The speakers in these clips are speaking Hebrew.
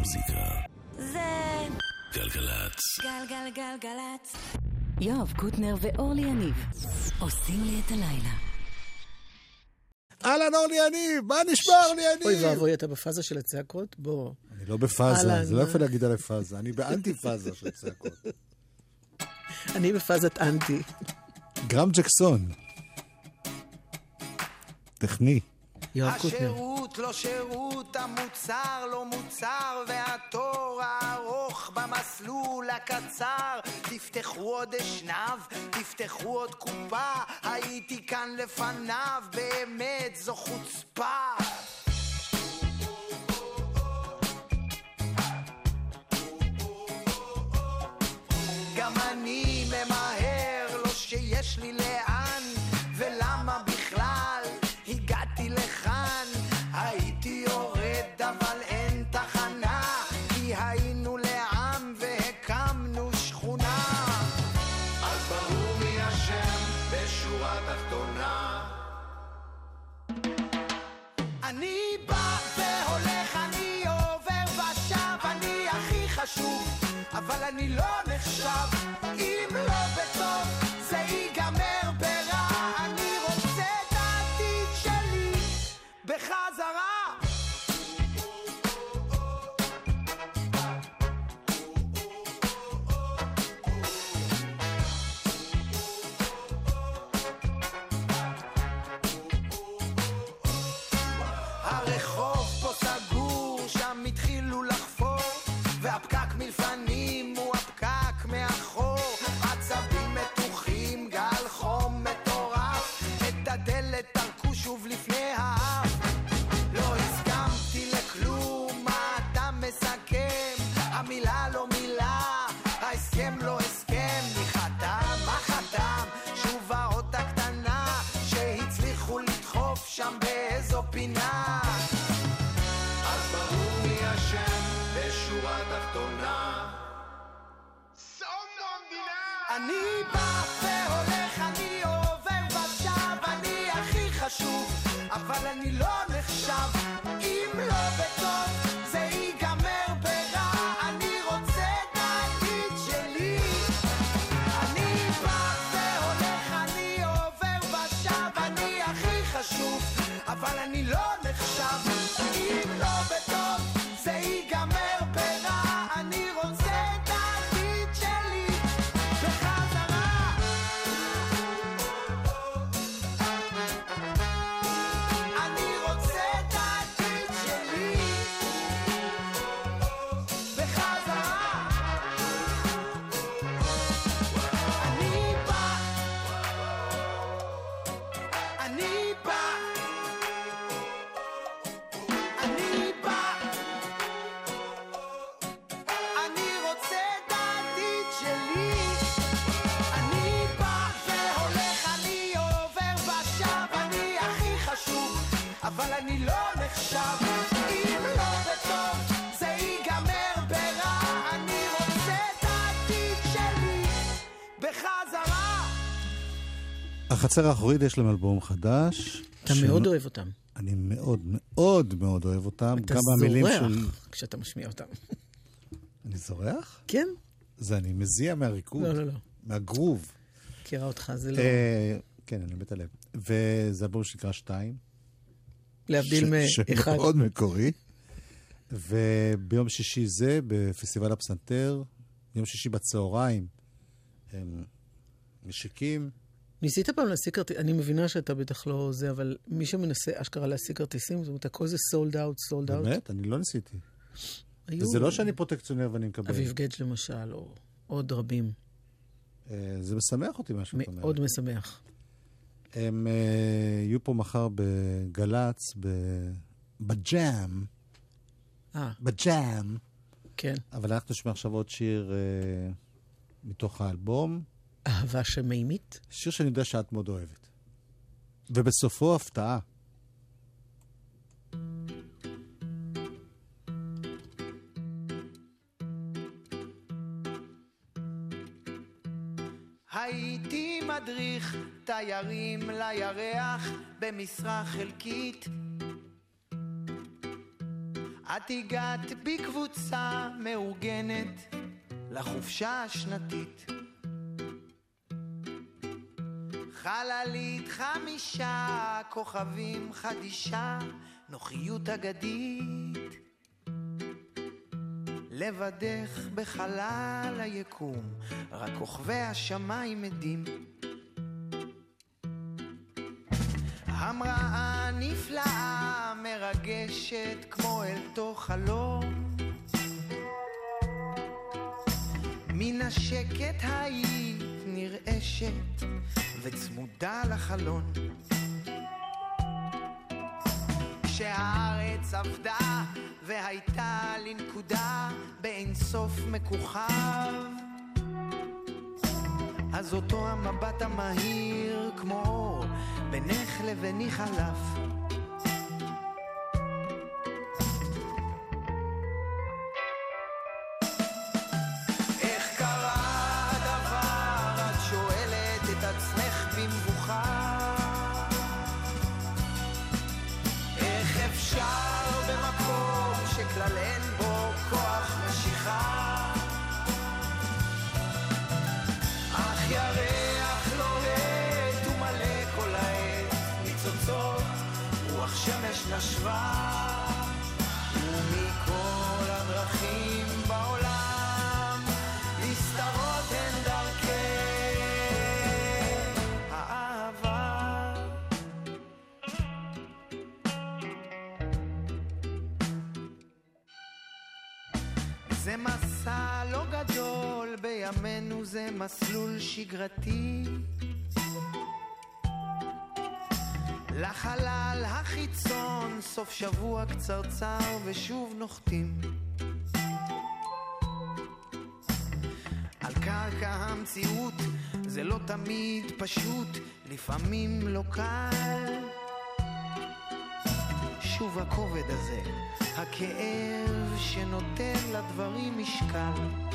המוזיקה. זה גלגלצ. גלגלגלגלצ. יואב קוטנר ואורלי יניב עושים לי את הלילה. אהלן אורלי יניב, מה נשמע אורלי יניב? אוי ואבוי, אתה בפאזה של הצעקות? בוא. אני לא בפאזה, זה לא? יפה להגיד עליי פאזה, אני באנטי פאזה של צעקות. אני בפאזת אנטי. גרם ג'קסון. טכני. יואב קוטנר. השירות לא שירות, המוצר לא מוצר, והתור הארוך במסלול הקצר. תפתחו עוד אשנב, תפתחו עוד קופה, הייתי כאן לפניו, באמת זו חוצפה. גם אני ממהר, לא שיש לי לאן, אבל אני לא נחשב. החצר האחורית יש להם אלבום חדש. אתה ש- מאוד אוהב אותם. אני מאוד מאוד מאוד אוהב אותם. אתה זורח של... כשאתה משמיע אותם. אני זורח? כן? זה אני מזיע מהריקוד. לא, לא, לא. מהגרוב. מכירה אותך, זה לא... אה, כן, אני מת הלב. וזה אלבום שנקרא שתיים. להבדיל מאחד. שמאוד מקורי. וביום שישי זה, בפסטיבל הפסנתר, יום שישי בצהריים, הם משיקים. ניסית פעם להשיג כרטיסים, אני מבינה שאתה בטח לא זה, אבל מי שמנסה אשכרה להשיג כרטיסים, זאת אומרת, הכל זה סולד אאוט, סולד אאוט. באמת? אני לא ניסיתי. היו- וזה לא שאני פרוטקציונר ואני מקבל. אביב גדג' למשל, או עוד רבים. אה, זה משמח אותי מה שאת אומרת. מאוד משמח. הם אה, יהיו פה מחר בגל"צ, ב- בג'אם, אה, בג'אם. כן. אבל אנחנו נשמע עכשיו עוד שיר אה, מתוך האלבום, אהבה שמימית? שיר שאני יודע שאת מאוד אוהבת. ובסופו הפתעה. הייתי מדריך תיירים לירח במשרה חלקית. את את הגעת בקבוצה מאורגנת לחופשה השנתית. חללית חמישה כוכבים חדישה, נוחיות אגדית. לבדך בחלל היקום, רק כוכבי השמיים עדים. המראה נפלאה, מרגשת כמו אל תוך חלום. מן השקט היית נרעשת וצמודה לחלון. כשהארץ עבדה והייתה לנקודה באינסוף מכוכב אז אותו המבט המהיר כמו בינך לביני חלף זה מסלול שגרתי. לחלל החיצון, סוף שבוע קצרצר ושוב נוחתים. על קרקע המציאות זה לא תמיד פשוט, לפעמים לא קל. שוב הכובד הזה, הכאב שנותן לדברים משקל.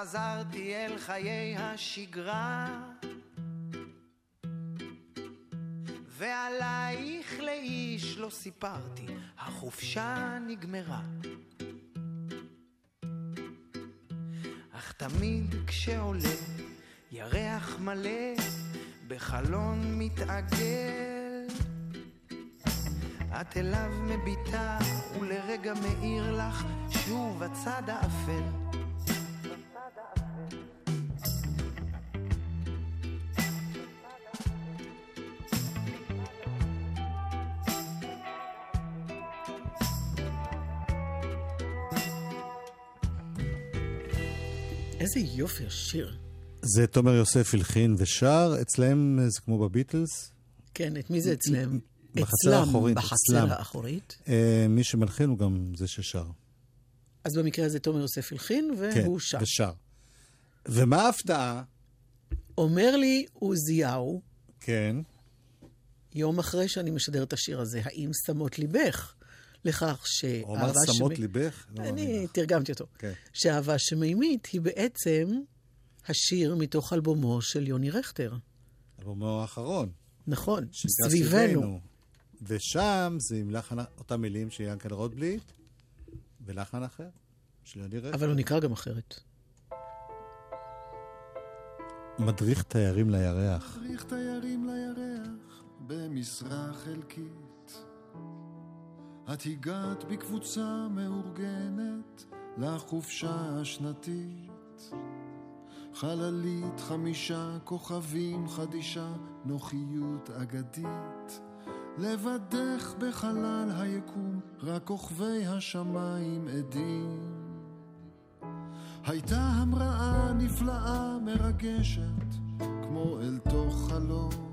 חזרתי אל חיי השגרה ועלייך לאיש לא סיפרתי, החופשה נגמרה. אך תמיד כשעולה ירח מלא בחלון מתעגל את אליו מביטה ולרגע מאיר לך שוב הצד האפל. איזה יופי השיר. זה תומר יוסף הלחין ושר, אצלם זה כמו בביטלס. כן, את מי זה אצלם? בחצר אצלם, האחורית, בחצר אצלם. האחורית. אה, מי שמלחין הוא גם זה ששר. אז במקרה הזה תומר יוסף הלחין, כן, והוא שר. ושר. ומה ההפתעה? אומר לי עוזיהו, כן. יום אחרי שאני משדר את השיר הזה, האם שמות ליבך לכך הוא אמר שאהבה שמות שמי- ליבך? לא אני לך. תרגמתי אותו. כן. שאהבה שמימית היא בעצם השיר מתוך אלבומו של יוני רכטר. אלבומו האחרון. נכון, סביבנו. ושם זה עם לחן, אותם מילים של ינקל רוטבליט, ולחן אחר, של יוני רכטר. אבל הוא נקרא גם אחרת. מדריך תיירים לירח. צריך תיירים לירח במשרה חלקית. את הגעת בקבוצה מאורגנת לחופשה השנתית. חללית חמישה כוכבים חדישה, נוחיות אגדית. לבדך בחלל היקום, רק כוכבי השמיים עדים. הייתה המראה נפלאה מרגשת, כמו אל תוך חלום.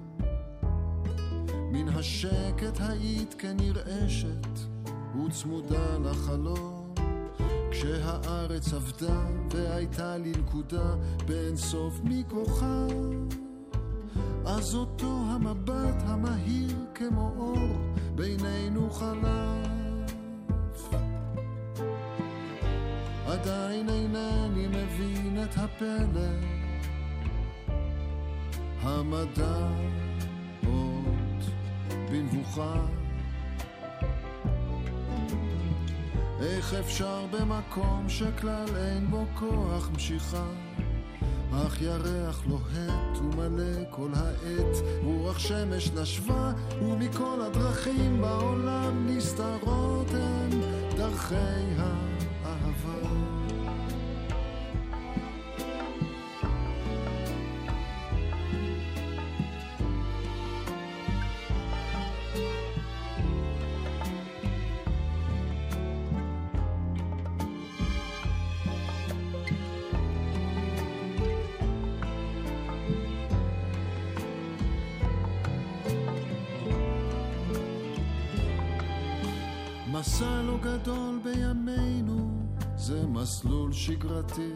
מן השקט היית כנרעשת, וצמודה לחלום. כשהארץ עבדה והייתה לי נקודה באין סוף מכוכב, אז אותו המבט המהיר כמו אור בינינו חלף. עדיין אינני מבין את הפלא, המדע במבוכה. איך אפשר במקום שכלל אין בו כוח משיכה? אך ירח לוהט ומלא כל העת, רוח שמש נשבה, ומכל הדרכים בעולם נסתרות הן דרכי האהבה. שגרתי.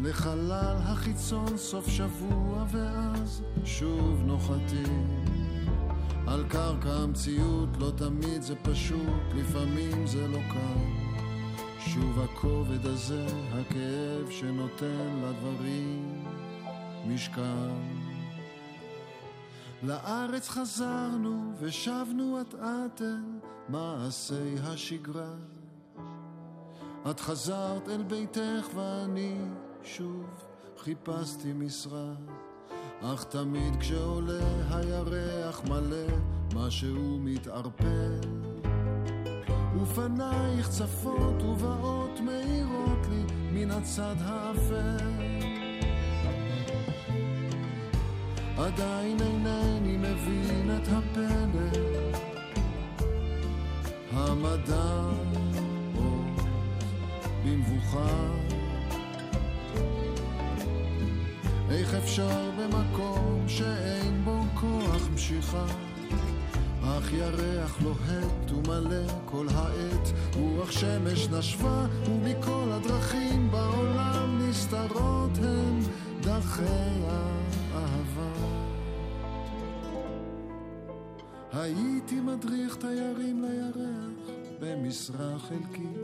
לחלל החיצון סוף שבוע ואז שוב נוחתים. על קרקע המציאות לא תמיד זה פשוט, לפעמים זה לא קל. שוב הכובד הזה, הכאב שנותן לדברים משקל. לארץ חזרנו ושבנו אט אט אל מעשי השגרה. את חזרת אל ביתך ואני שוב חיפשתי משרה. אך תמיד כשעולה הירח מלא משהו מתערפל. ופנייך צפות ובאות מאירות לי מן הצד האפל. עדיין אינני אפשר במקום שאין בו כוח משיכה? אך ירח לוהט ומלא כל העת, רוח שמש נשבה, ומכל הדרכים בעולם נסתרות הן דרכי האהבה. הייתי מדריך תיירים לירח במשרה חלקית.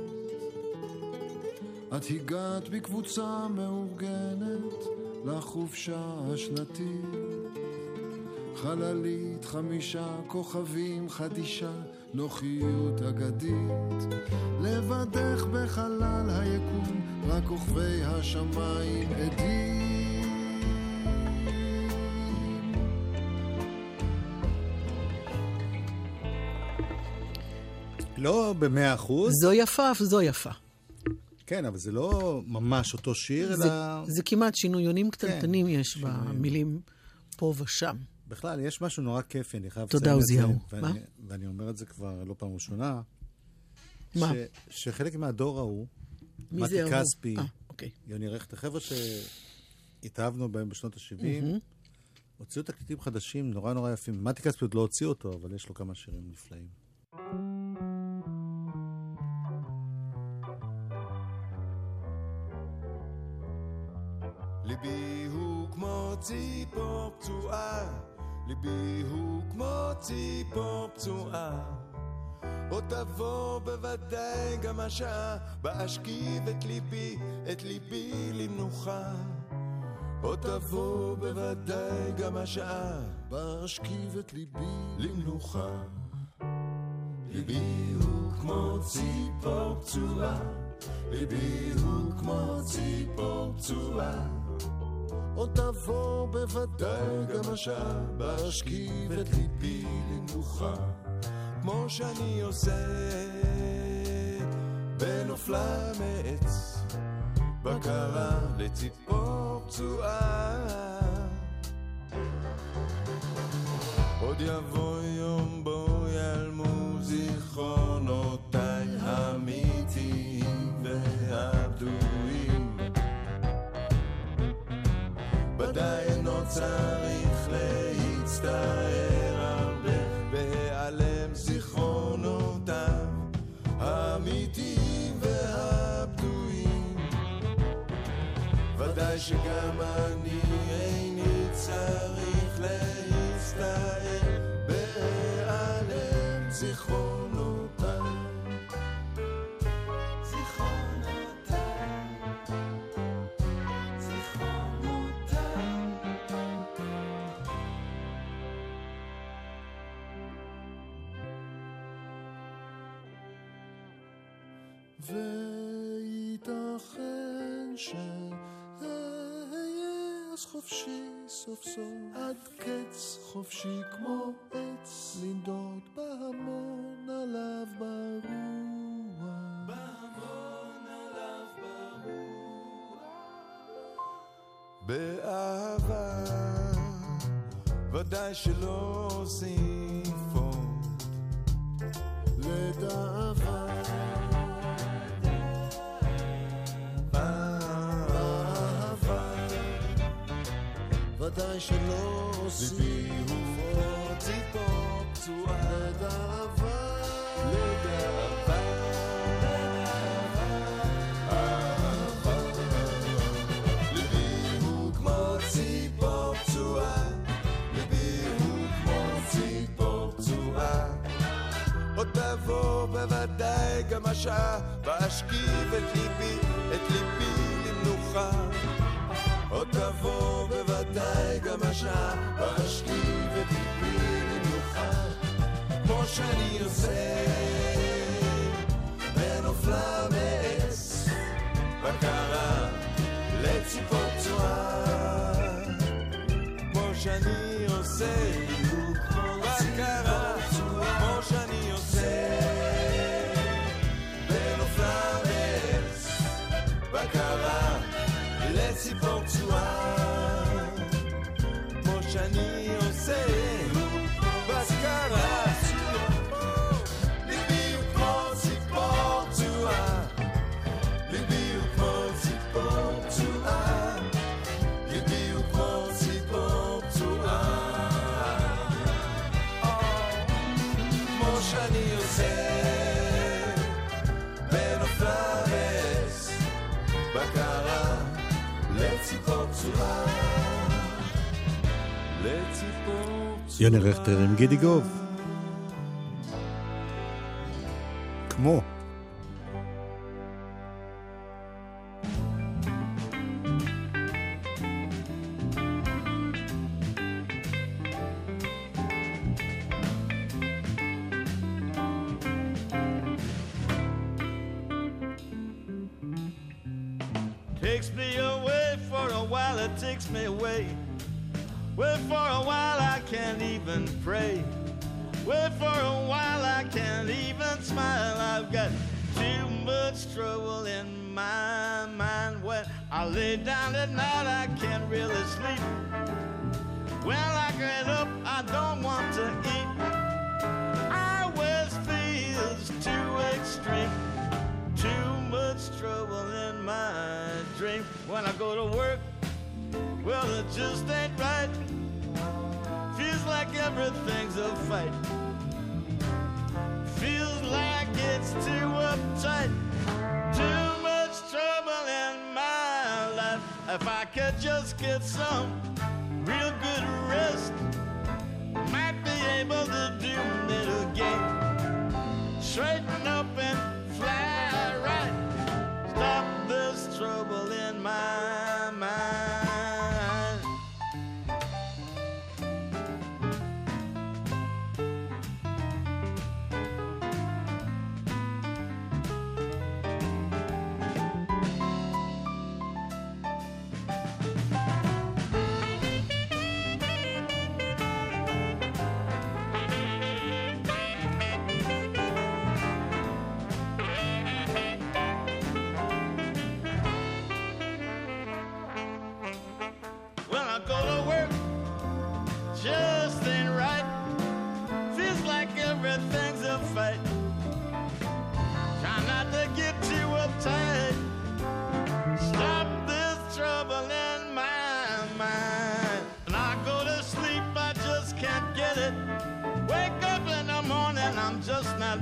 את הגעת בקבוצה מאורגנת לחופשה השנתית. חללית חמישה כוכבים חדישה, נוחיות אגדית. לבדך בחלל היקום, רק כוכבי השמיים עדים. לא במאה אחוז, זו יפה אף זו יפה. כן, אבל זה לא ממש אותו שיר, זה, אלא... זה כמעט שינויונים קטנטנים כן, יש שינויים. במילים פה ושם. בכלל, יש משהו נורא כיפי, אני חייב תודה, לציין את זה, עוזיהו. ואני- מה? ואני אומר את זה כבר לא פעם ראשונה. מה? ש- שחלק מהדור ההוא, מי מתי? כספי, אה, אוקיי. יוני רכט, החבר'ה שהתאהבנו בהם בשנות ה-70, הוציאו תקליטים חדשים נורא נורא יפים. מתי כספי עוד לא הוציא אותו, אבל יש לו כמה שירים נפלאים. ליבי הוא כמו ציפור פצועה, ליבי הוא כמו ציפור פצועה. עוד תבוא בוודאי גם השעה, בה אשכיב את ליבי, את ליבי למנוחה. עוד תבוא בוודאי גם השעה, בהשכיב את ליבי למנוחה. ליבי הוא כמו ציפור פצועה, ליבי הוא כמו ציפור פצועה. עוד תבוא בוודאי גם השעה בהשכיב את ליבי למנוחה כמו שאני עושה בנופלה מעץ בקרה לציפור פצועה. עוד יבוא יום בו ייעלמו זיכרונותיי צריך להצטער הרבה בהיעלם זיכרונותיו האמיתיים והבדויים. ודאי שגם אני איני צריך להצטער בהיעלם זיכרונותיי. חופשי סוף סוף עד קץ חופשי כמו עץ לנדוד בהמון עליו ברוח באהבה, ודאי שלא אוסיף עוד. ודאי שלא עושים עוד ציפור פצועה. לדאבה לדאבה. תבוא בוודאי גם השעה ואשכיב את ליבי, את ליבי למנוחה. עוד תבוא בוודאי גם השעה את ליבי למנוחה. כמו שאני עושה בנופלה מעץ בקרה לציפור פצועה. כמו שאני עושה בקרה, כמו שאני עושה בנופלה מעץ בקרה לציפור פצועה. כמו שאני עושה בקרה ליבי הוא כמו ציפור פצועה ליבי הוא כמו ציפור פצועה ליבי הוא כמו ציפור פצועה כמו שאני עושה בנופלה ועץ בקרה לציפור פצועה לציפור פצועה יוני רכטר עם גידי גוב. כמו.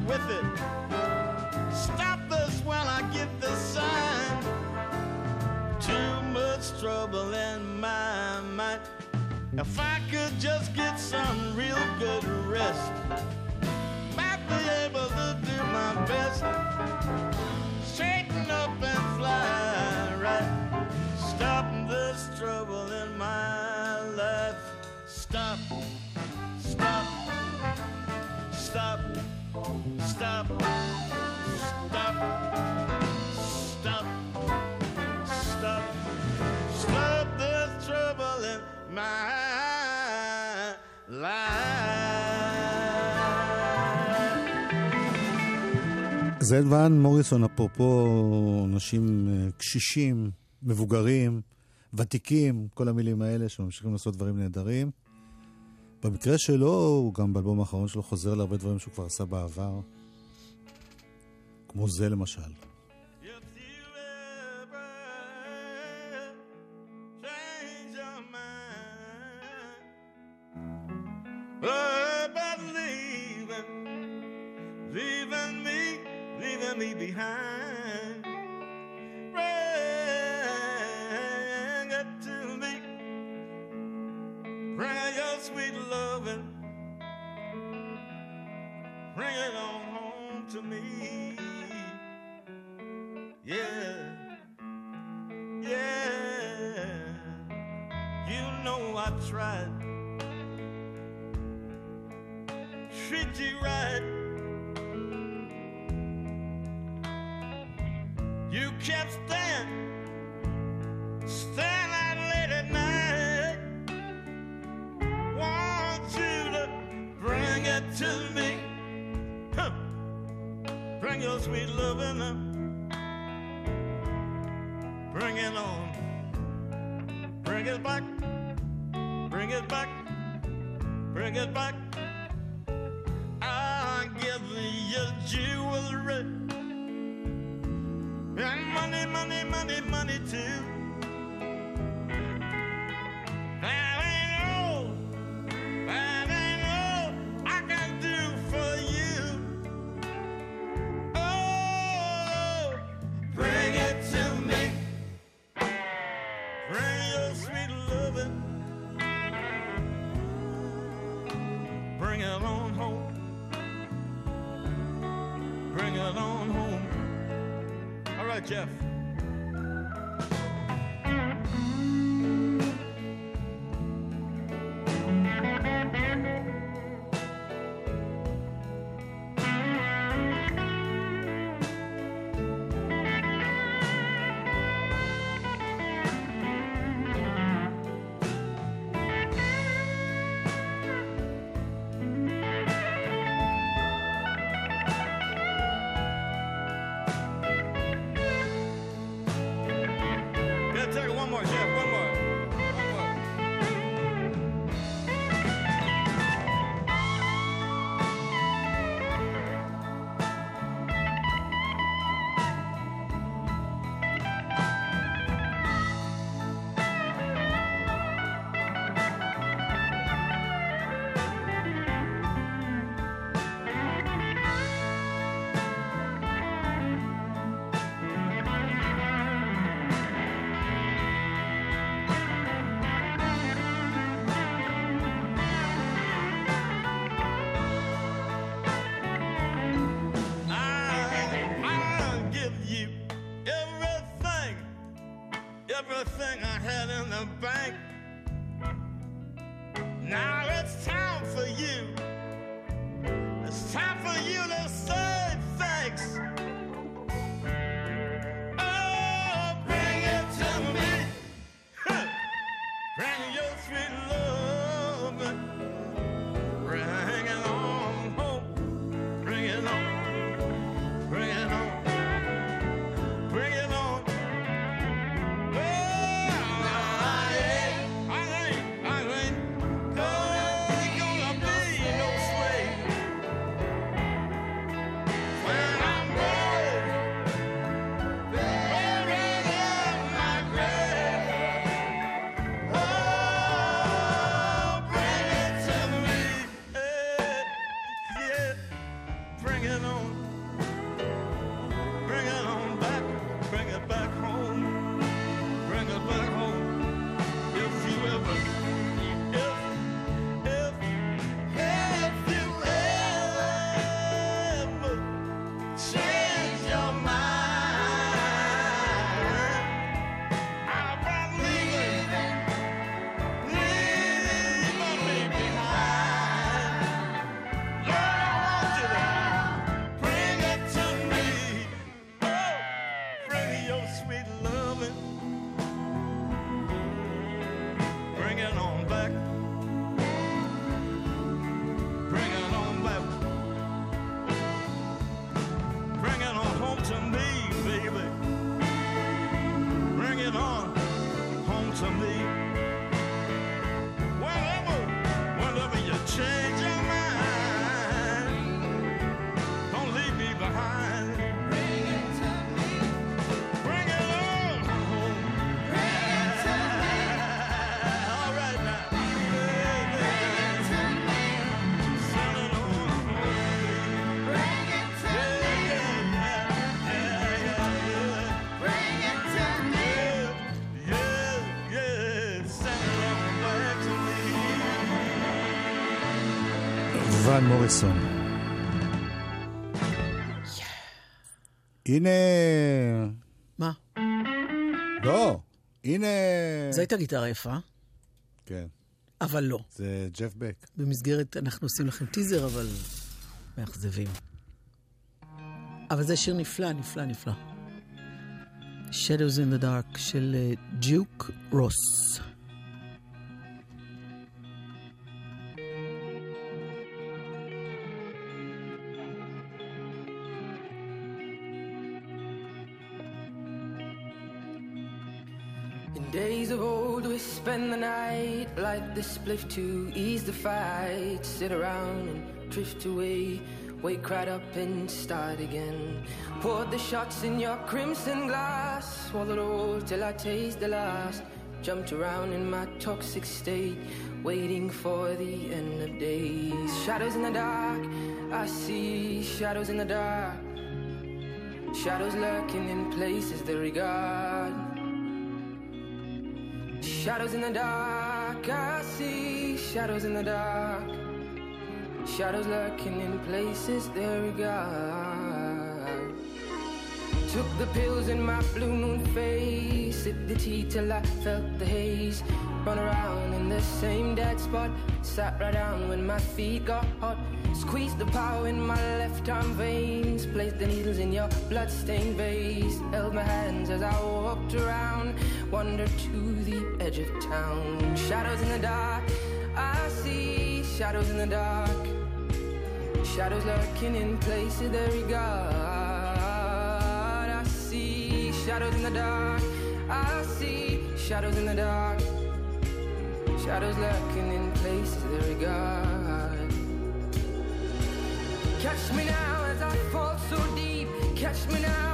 with it. Stop this when I give the sign. Too much trouble in my mind. If I זאב ואן מוריסון, אפרופו אנשים אה, קשישים, מבוגרים, ותיקים, כל המילים האלה שממשיכים לעשות דברים נהדרים. במקרה שלו, הוא גם באלבום האחרון שלו חוזר להרבה דברים שהוא כבר עשה בעבר, כמו זה למשל. your mind. me behind. Bring it to me. Bring your sweet loving. Bring it on home to me. Yeah. Yeah. You know I tried. Treat you right. black Cowboys here. about ון מוריסון. הנה... מה? לא, הנה... זו הייתה גיטרה יפה, כן, אבל לא. זה ג'ף בק. במסגרת, אנחנו עושים לכם טיזר, אבל מאכזבים. אבל זה שיר נפלא, נפלא, נפלא. Shadows in the Dark של אה, ג'וק רוס. Light the spliff to ease the fight, sit around and drift away, wake right up and start again. Poured the shots in your crimson glass, swallowed all till I taste the last. Jumped around in my toxic state, waiting for the end of days. Shadows in the dark, I see shadows in the dark. Shadows lurking in places they regard. Shadows in the dark, I see shadows in the dark. Shadows lurking in places they regard. Took the pills in my blue moon face, sipped the tea till I felt the haze. Run around in the same dead spot, sat right down when my feet got hot. Squeezed the power in my left arm veins, placed the needles in your bloodstained vase. Held my hands as I walked around, wandered to the edge of town. Shadows in the dark, I see shadows in the dark. Shadows lurking in places they regard. I see shadows in the dark. I see shadows in the dark. Shadows lurking in places they regard. Catch me now as I fall so deep. Catch me now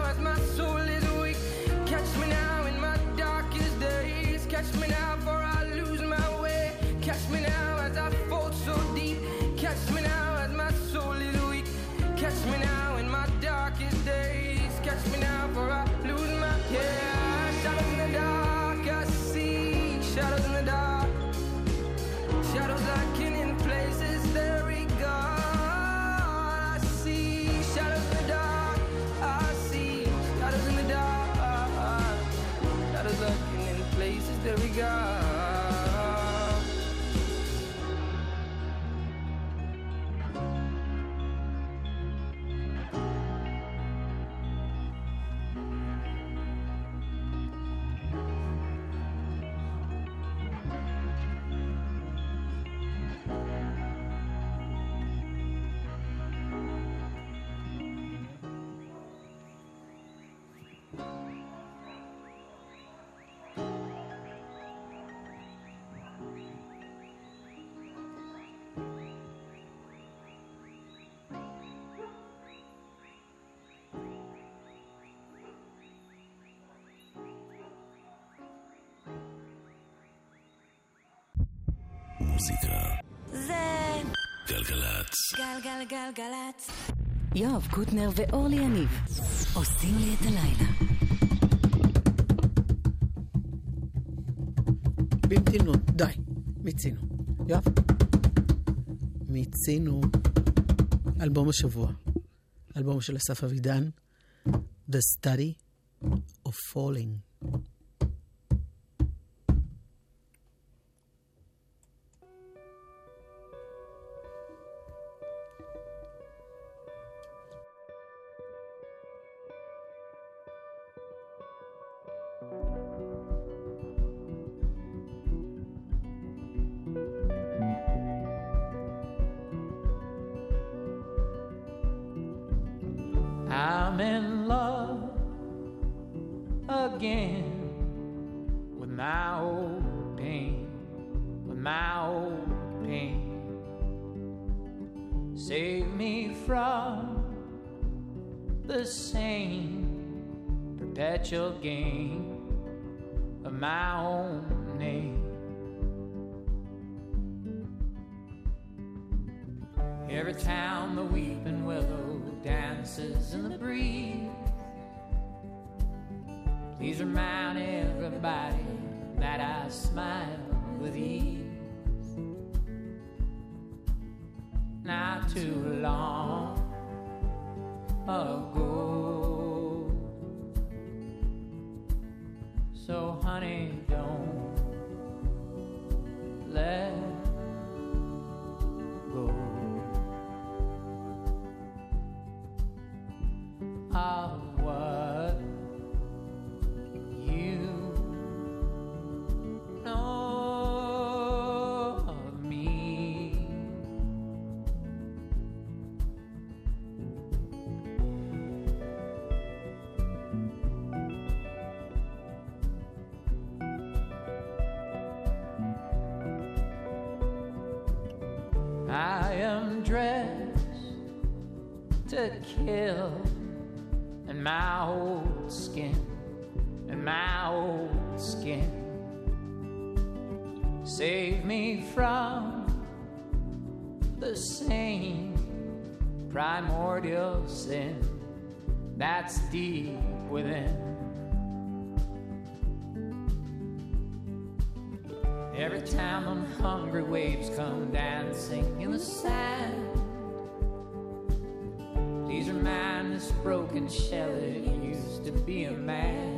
There we go. מוזיקה. זה גלגלצ. גלגלגלגלצ. יואב קוטנר ואורלי יניב עושים לי את הלילה. במתינות, די, מיצינו. יואב? מיצינו. אלבום השבוע. אלבום של אסף אבידן, The Study of Falling. Kill in my old skin, and my old skin. Save me from the same primordial sin that's deep within. Every time them hungry waves come dancing in the sand, broken shell it used to be a man.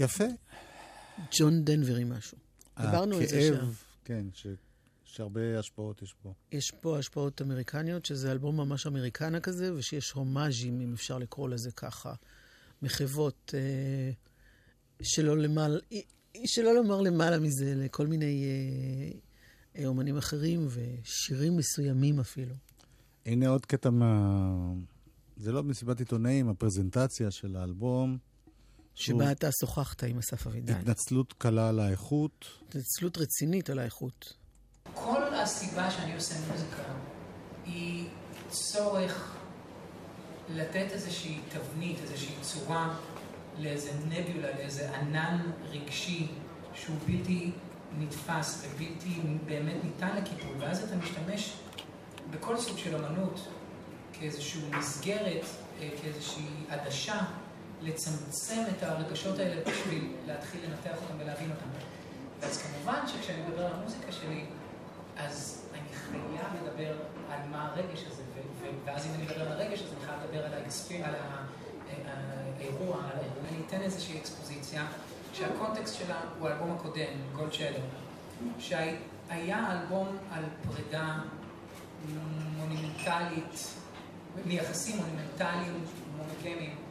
יפה. ג'ון דנברי משהו. דיברנו על זה שם. הכאב, כן, ש... שהרבה השפעות יש בו. יש פה השפעות אמריקניות, שזה אלבום ממש אמריקנה כזה, ושיש הומאז'ים, אם אפשר לקרוא לזה ככה, מחוות אה, שלא, למעל, שלא לומר למעלה מזה, לכל מיני אה, אה, אומנים אחרים, ושירים מסוימים אפילו. הנה עוד קטע מה... זה לא מסיבת עיתונאים, הפרזנטציה של האלבום. שבה אתה שוחחת עם אסף אבידן. התנצלות קלה על האיכות. התנצלות רצינית על האיכות. כל הסיבה שאני עושה מוזיקה היא צורך לתת איזושהי תבנית, איזושהי צורה לאיזה נביולה, לאיזה ענן רגשי שהוא בלתי נתפס ובלתי באמת ניתן לקיפול, ואז אתה משתמש בכל סוג של אמנות כאיזושהי מסגרת, אה, כאיזושהי עדשה לצמצם את הרגשות האלה בשביל להתחיל לנתח אותם ולהבין אותם. אז כמובן שכשאני מדבר על המוזיקה שלי, אז אני חייב לדבר על מה הרגש הזה, ואז אם אני מדבר על הרגש, אז אני חייב לדבר על, האקספיר, על ה- האירוע, על הארגון. אני אתן איזושהי אקספוזיציה, שהקונטקסט שלה הוא האלבום הקודם, גולד שלר, שהיה אלבום על פרידה מונומנטלית, מיחסים מונומנטליים, מונוגמיים, אה,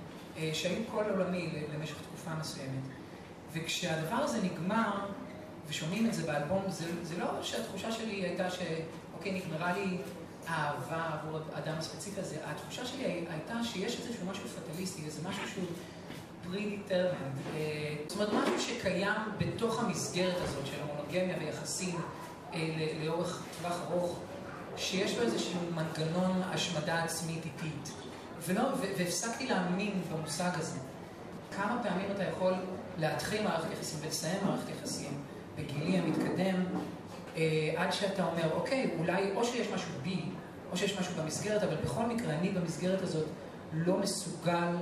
שהיו כל עולמי למשך תקופה מסוימת. וכשהדבר הזה נגמר, ושומעים את זה באלבום, זה, זה לא שהתחושה שלי הייתה שאוקיי, נגמרה לי האהבה עבור האדם הספציפי הזה, התחושה שלי הייתה שיש איזשהו משהו פטליסטי, איזה משהו שהוא pre-determined, אה, זאת אומרת, משהו שקיים בתוך המסגרת הזאת של המונוגמיה ויחסים אה, לאורך טווח ארוך, שיש לו איזשהו מנגנון השמדה עצמית איטית. ולא, והפסקתי להאמין במושג הזה. כמה פעמים אתה יכול להתחיל מערכת יחסים ולסיים מערכת יחסים בגילי המתקדם, אה, עד שאתה אומר, אוקיי, אולי או שיש משהו בי, או שיש משהו במסגרת, אבל בכל מקרה, אני במסגרת הזאת לא מסוגל,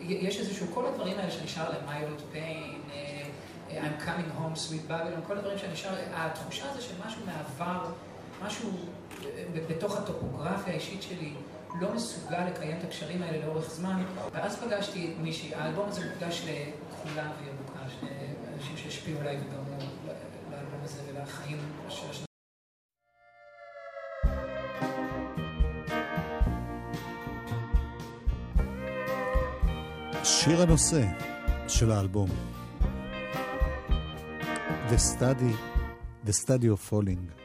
יש איזשהו, כל הדברים האלה שנשאר להם, מיילוט פיין, אה, I'm coming home, sweet Babylon, כל הדברים שנשאר, התחושה הזו מהעבר, משהו אה, בתוך הטופוגרפיה האישית שלי, לא מסוגל לקיים את הקשרים האלה לאורך זמן, ואז פגשתי מישהי, האלבום הזה מוקדש לכחולה וירוקה, אנשים שהשפיעו עליי וגרמו לאלבום הזה ולחיים של השנתיים. שיר הנושא של האלבום. The Study, The Study of Falling.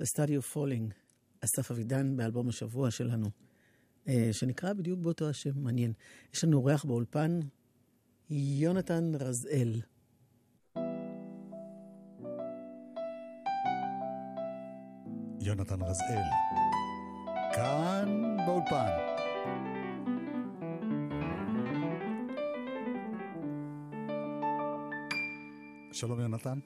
The Study of Falling, אסף אבידן באלבום השבוע שלנו, אה, שנקרא בדיוק באותו השם, מעניין. יש לנו אורח באולפן, יונתן רזאל. יונתן רזאל, כאן באולפן. שלום יונתן.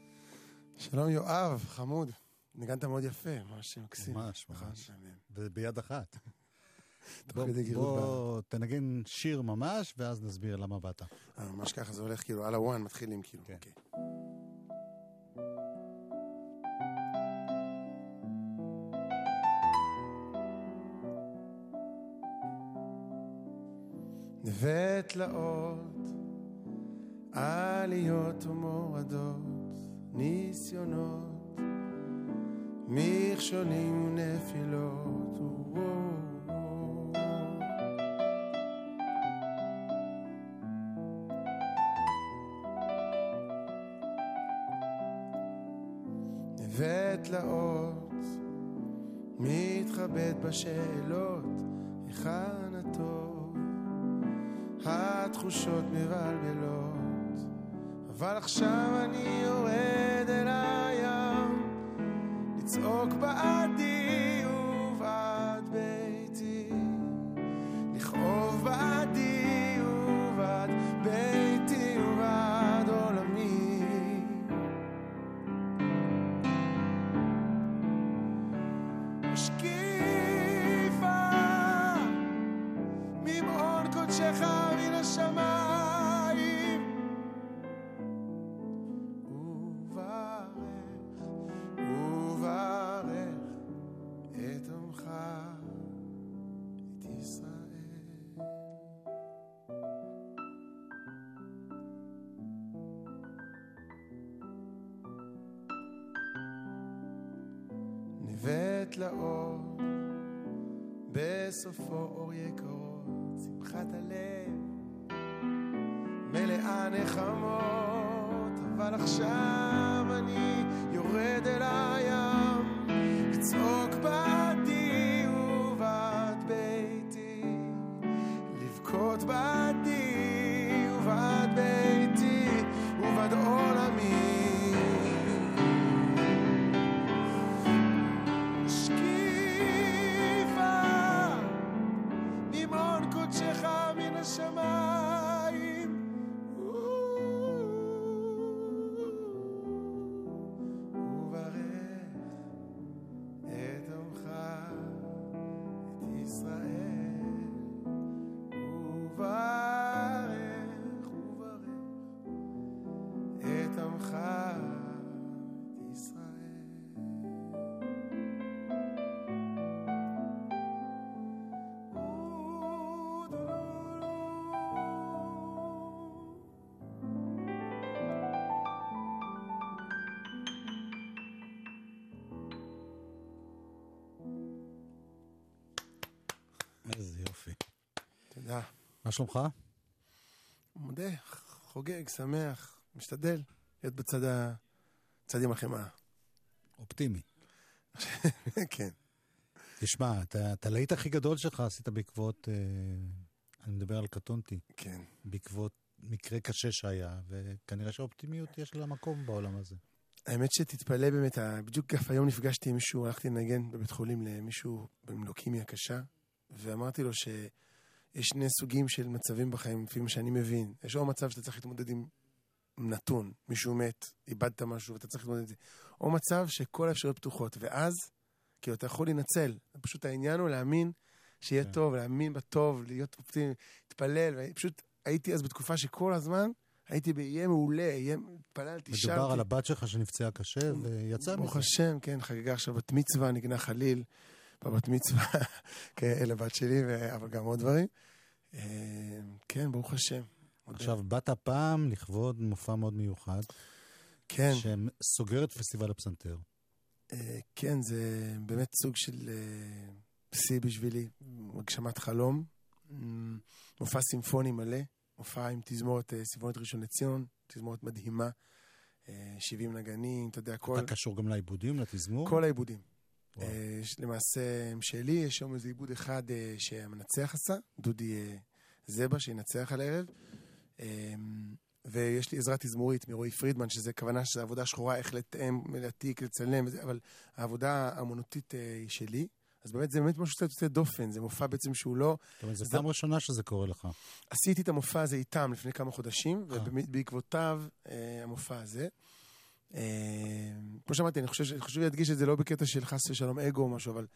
שלום יואב, חמוד. ניגנת מאוד יפה, ממש מקסים. ממש, ממש. וביד אחת. בוא, תנגן שיר ממש, ואז נסביר למה באת. אה, ממש ככה זה הולך, כאילו, על הוואן מתחילים, כאילו. כן. אוקיי. נווה תלאות, עליות ומורדות, ניסיונות, מכשולים ונפילות. וואו. נווה תלאות, מתחבט בשאלות, היכן הטוב, התחושות מבלבלות, אבל עכשיו אני יורד אל הים, לצעוק בעדי ובעד ביתי, לכאוב בעדי ובעד ביתי ובעד עולמי. משקיפה תלאות, בסופו אור יקרות, שמחת הלב, מלאה נחמות, אבל עכשיו איזה יופי. תודה. מה שלומך? מודה, חוגג, שמח, משתדל להיות בצד ה... צד עם החמאה. אופטימי. כן. תשמע, את הלהיט הכי גדול שלך עשית בעקבות, אה, אני מדבר על קטונתי, כן. בעקבות מקרה קשה שהיה, וכנראה שהאופטימיות יש לה מקום בעולם הזה. האמת שתתפלא באמת, בדיוק היום נפגשתי עם מישהו, הלכתי לנגן בבית חולים למישהו עם לוקמיה קשה, ואמרתי לו שיש שני סוגים של מצבים בחיים, לפי מה שאני מבין. יש או מצב שאתה צריך להתמודד עם נתון, מישהו מת, איבדת משהו ואתה צריך להתמודד עם זה, או מצב שכל האפשרויות פתוחות, ואז, כאילו, אתה יכול להינצל. פשוט העניין הוא להאמין שיהיה כן. טוב, להאמין בטוב, להיות אופטימי, להתפלל, פשוט הייתי אז בתקופה שכל הזמן הייתי ביהיה מעולה, יהיה, התפללתי, שרתי. מדובר על הבת שלך שנפצעה קשה ויצא ברוך מזה. השם, כן, חגגה עכשיו בת מצווה, נגנה חליל בבת מצווה, כן, לבת שלי, אבל גם עוד דברים. אה, כן, ברוך השם. עכשיו, באת הפעם לכבוד מופע מאוד מיוחד, כן, שסוגר את פסטיבל הפסנתר. אה, כן, זה באמת סוג של אה, שיא בשבילי, הגשמת חלום. מ, מופע סימפוני מלא, מופע עם תזמורת סימפונית ראשון לציון, תזמורת מדהימה, אה, 70 נגנים, אתה יודע, כל... אתה קשור גם לעיבודים, לתזמור? כל העיבודים. אה, יש למעשה הם שלי, יש שם איזה עיבוד אחד אה, שהמנצח עשה, דודי אה, זבה, שינצח על הערב. ויש לי עזרה תזמורית מרועי פרידמן, שזה כוונה שזו עבודה שחורה, איך לתאם, להעתיק, לצלם, אבל העבודה האמנותית היא שלי. אז באמת זה באמת משהו קצת יוצא דופן, זה מופע בעצם שהוא לא... זאת אומרת, זו פעם ראשונה שזה קורה לך. עשיתי את המופע הזה איתם לפני כמה חודשים. ובעקבותיו המופע הזה. אה, כמו שאמרתי, אני חושב, חשוב להדגיש את זה לא בקטע של חס ושלום אגו או משהו, אבל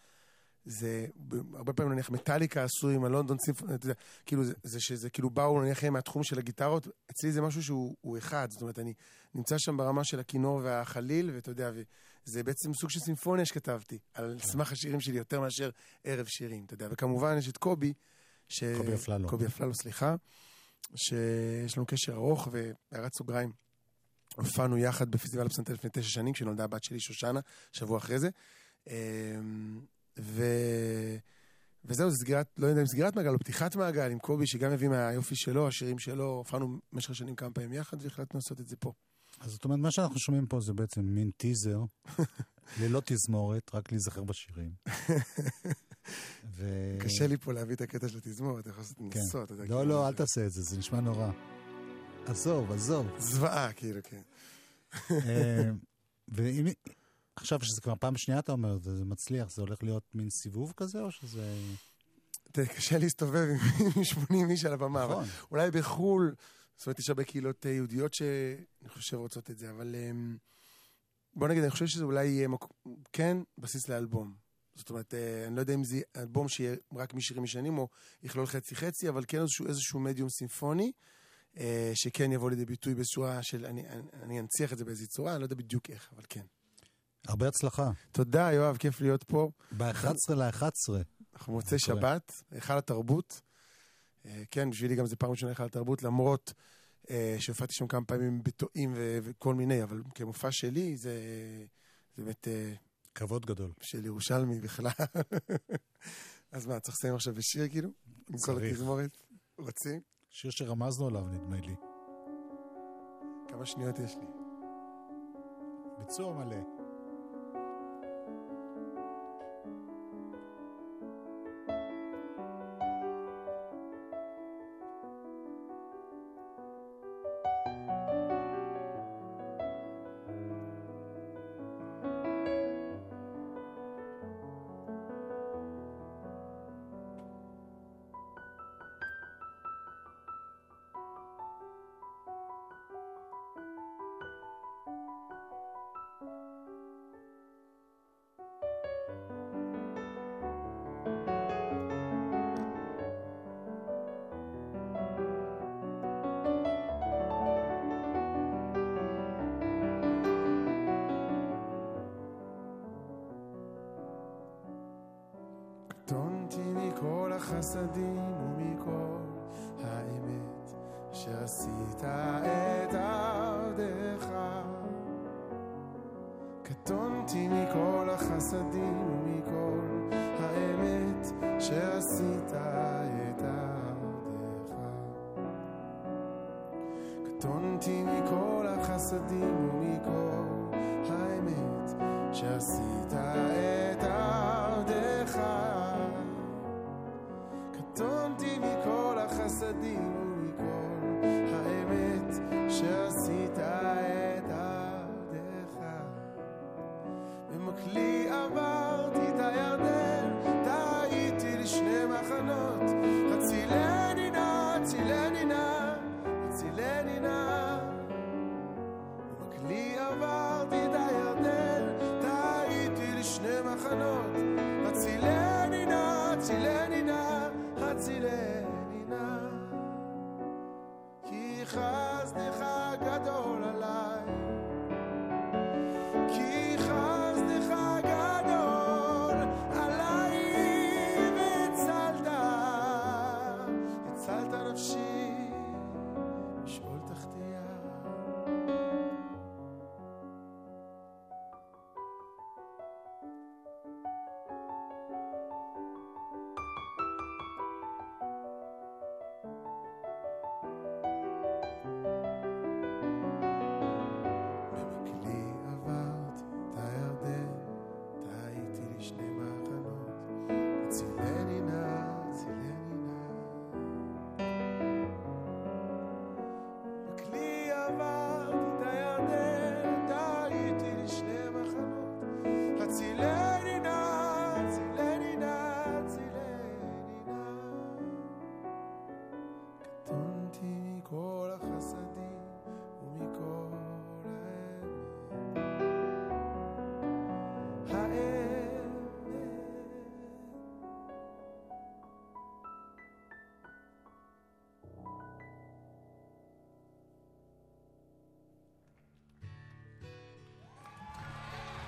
זה, הרבה פעמים נניח מטאליקה עשו עם הלונדון סימפוני, אתה יודע, כאילו זה, זה שזה כאילו באו נניח מהתחום של הגיטרות, אצלי זה משהו שהוא הוא אחד, זאת אומרת, אני נמצא שם ברמה של הכינור והחליל, ואתה יודע, וזה בעצם סוג של סימפוניה שכתבתי, על סמך השירים שלי יותר מאשר ערב שירים, אתה יודע, וכמובן יש את קובי, ש... קובי אפללו. קובי אפללו, סליחה, שיש לנו קשר ארוך, והערת סוגריים. הופענו יחד בפסטיבל הפסנתר לפני תשע שנים, כשנולדה הבת שלי שושנה, שבוע אחרי זה. אמ, ו... וזהו, זה סגירת, לא יודע אם סגירת מעגל או פתיחת מעגל עם קובי, שגם הביא מהיופי שלו, השירים שלו, הופענו במשך השנים כמה פעמים יחד, והחלטנו לעשות את זה פה. אז זאת אומרת, מה שאנחנו שומעים פה זה בעצם מין טיזר, ללא תזמורת, רק להיזכר בשירים. ו... קשה לי פה להביא את הקטע של התזמורת, אתה יכול לעשות. כן. לא, לא, אל תעשה את זה, זה נשמע נורא. עזוב, עזוב. זוועה, כאילו, כן. אה, ואם... עכשיו שזה כבר פעם שנייה אתה אומר, זה, מצליח, זה הולך להיות מין סיבוב כזה, או שזה... תראה, קשה להסתובב עם 80 איש על הבמה, נכון. אולי בחו"ל, זאת אומרת, יש הרבה קהילות אה, יהודיות שאני חושב רוצות את זה, אבל אמ, בוא נגיד, אני חושב שזה אולי יהיה מק... כן בסיס לאלבום. זאת אומרת, אה, אני לא יודע אם זה אלבום שיהיה רק משירים ישנים, או יכלול חצי-חצי, אבל כן איזשהו, איזשהו מדיום סימפוני. אה, שכן יבוא לידי ביטוי בצורה של, אני, אני אנציח את זה באיזו צורה, אני לא יודע בדיוק איך, אבל כן. הרבה הצלחה. תודה, יואב, כיף להיות פה. ב-11 ל-11. אנחנו מוצאי שבת, היכל התרבות. אה, כן, בשבילי גם זה פעם ראשונה היכל התרבות, למרות אה, שהופעתי שם כמה פעמים בטועים וכל מיני, אבל כמופע שלי זה, זה באמת... כבוד גדול. של ירושלמי בכלל. אז מה, צריך לסיים עכשיו בשיר כאילו? עם כל התזמורת? רוצים? שיר שרמזנו עליו, נדמה לי. כמה שניות יש לי? ביצוע מלא.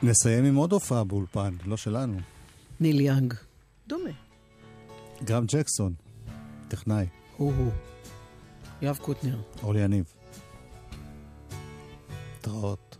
נסיים עם עוד הופעה באולפן, לא שלנו. ניל יאנג. דומה. גרם ג'קסון, טכנאי. הוא-הוא. יואב קוטנר. אורלי יניב. התראות.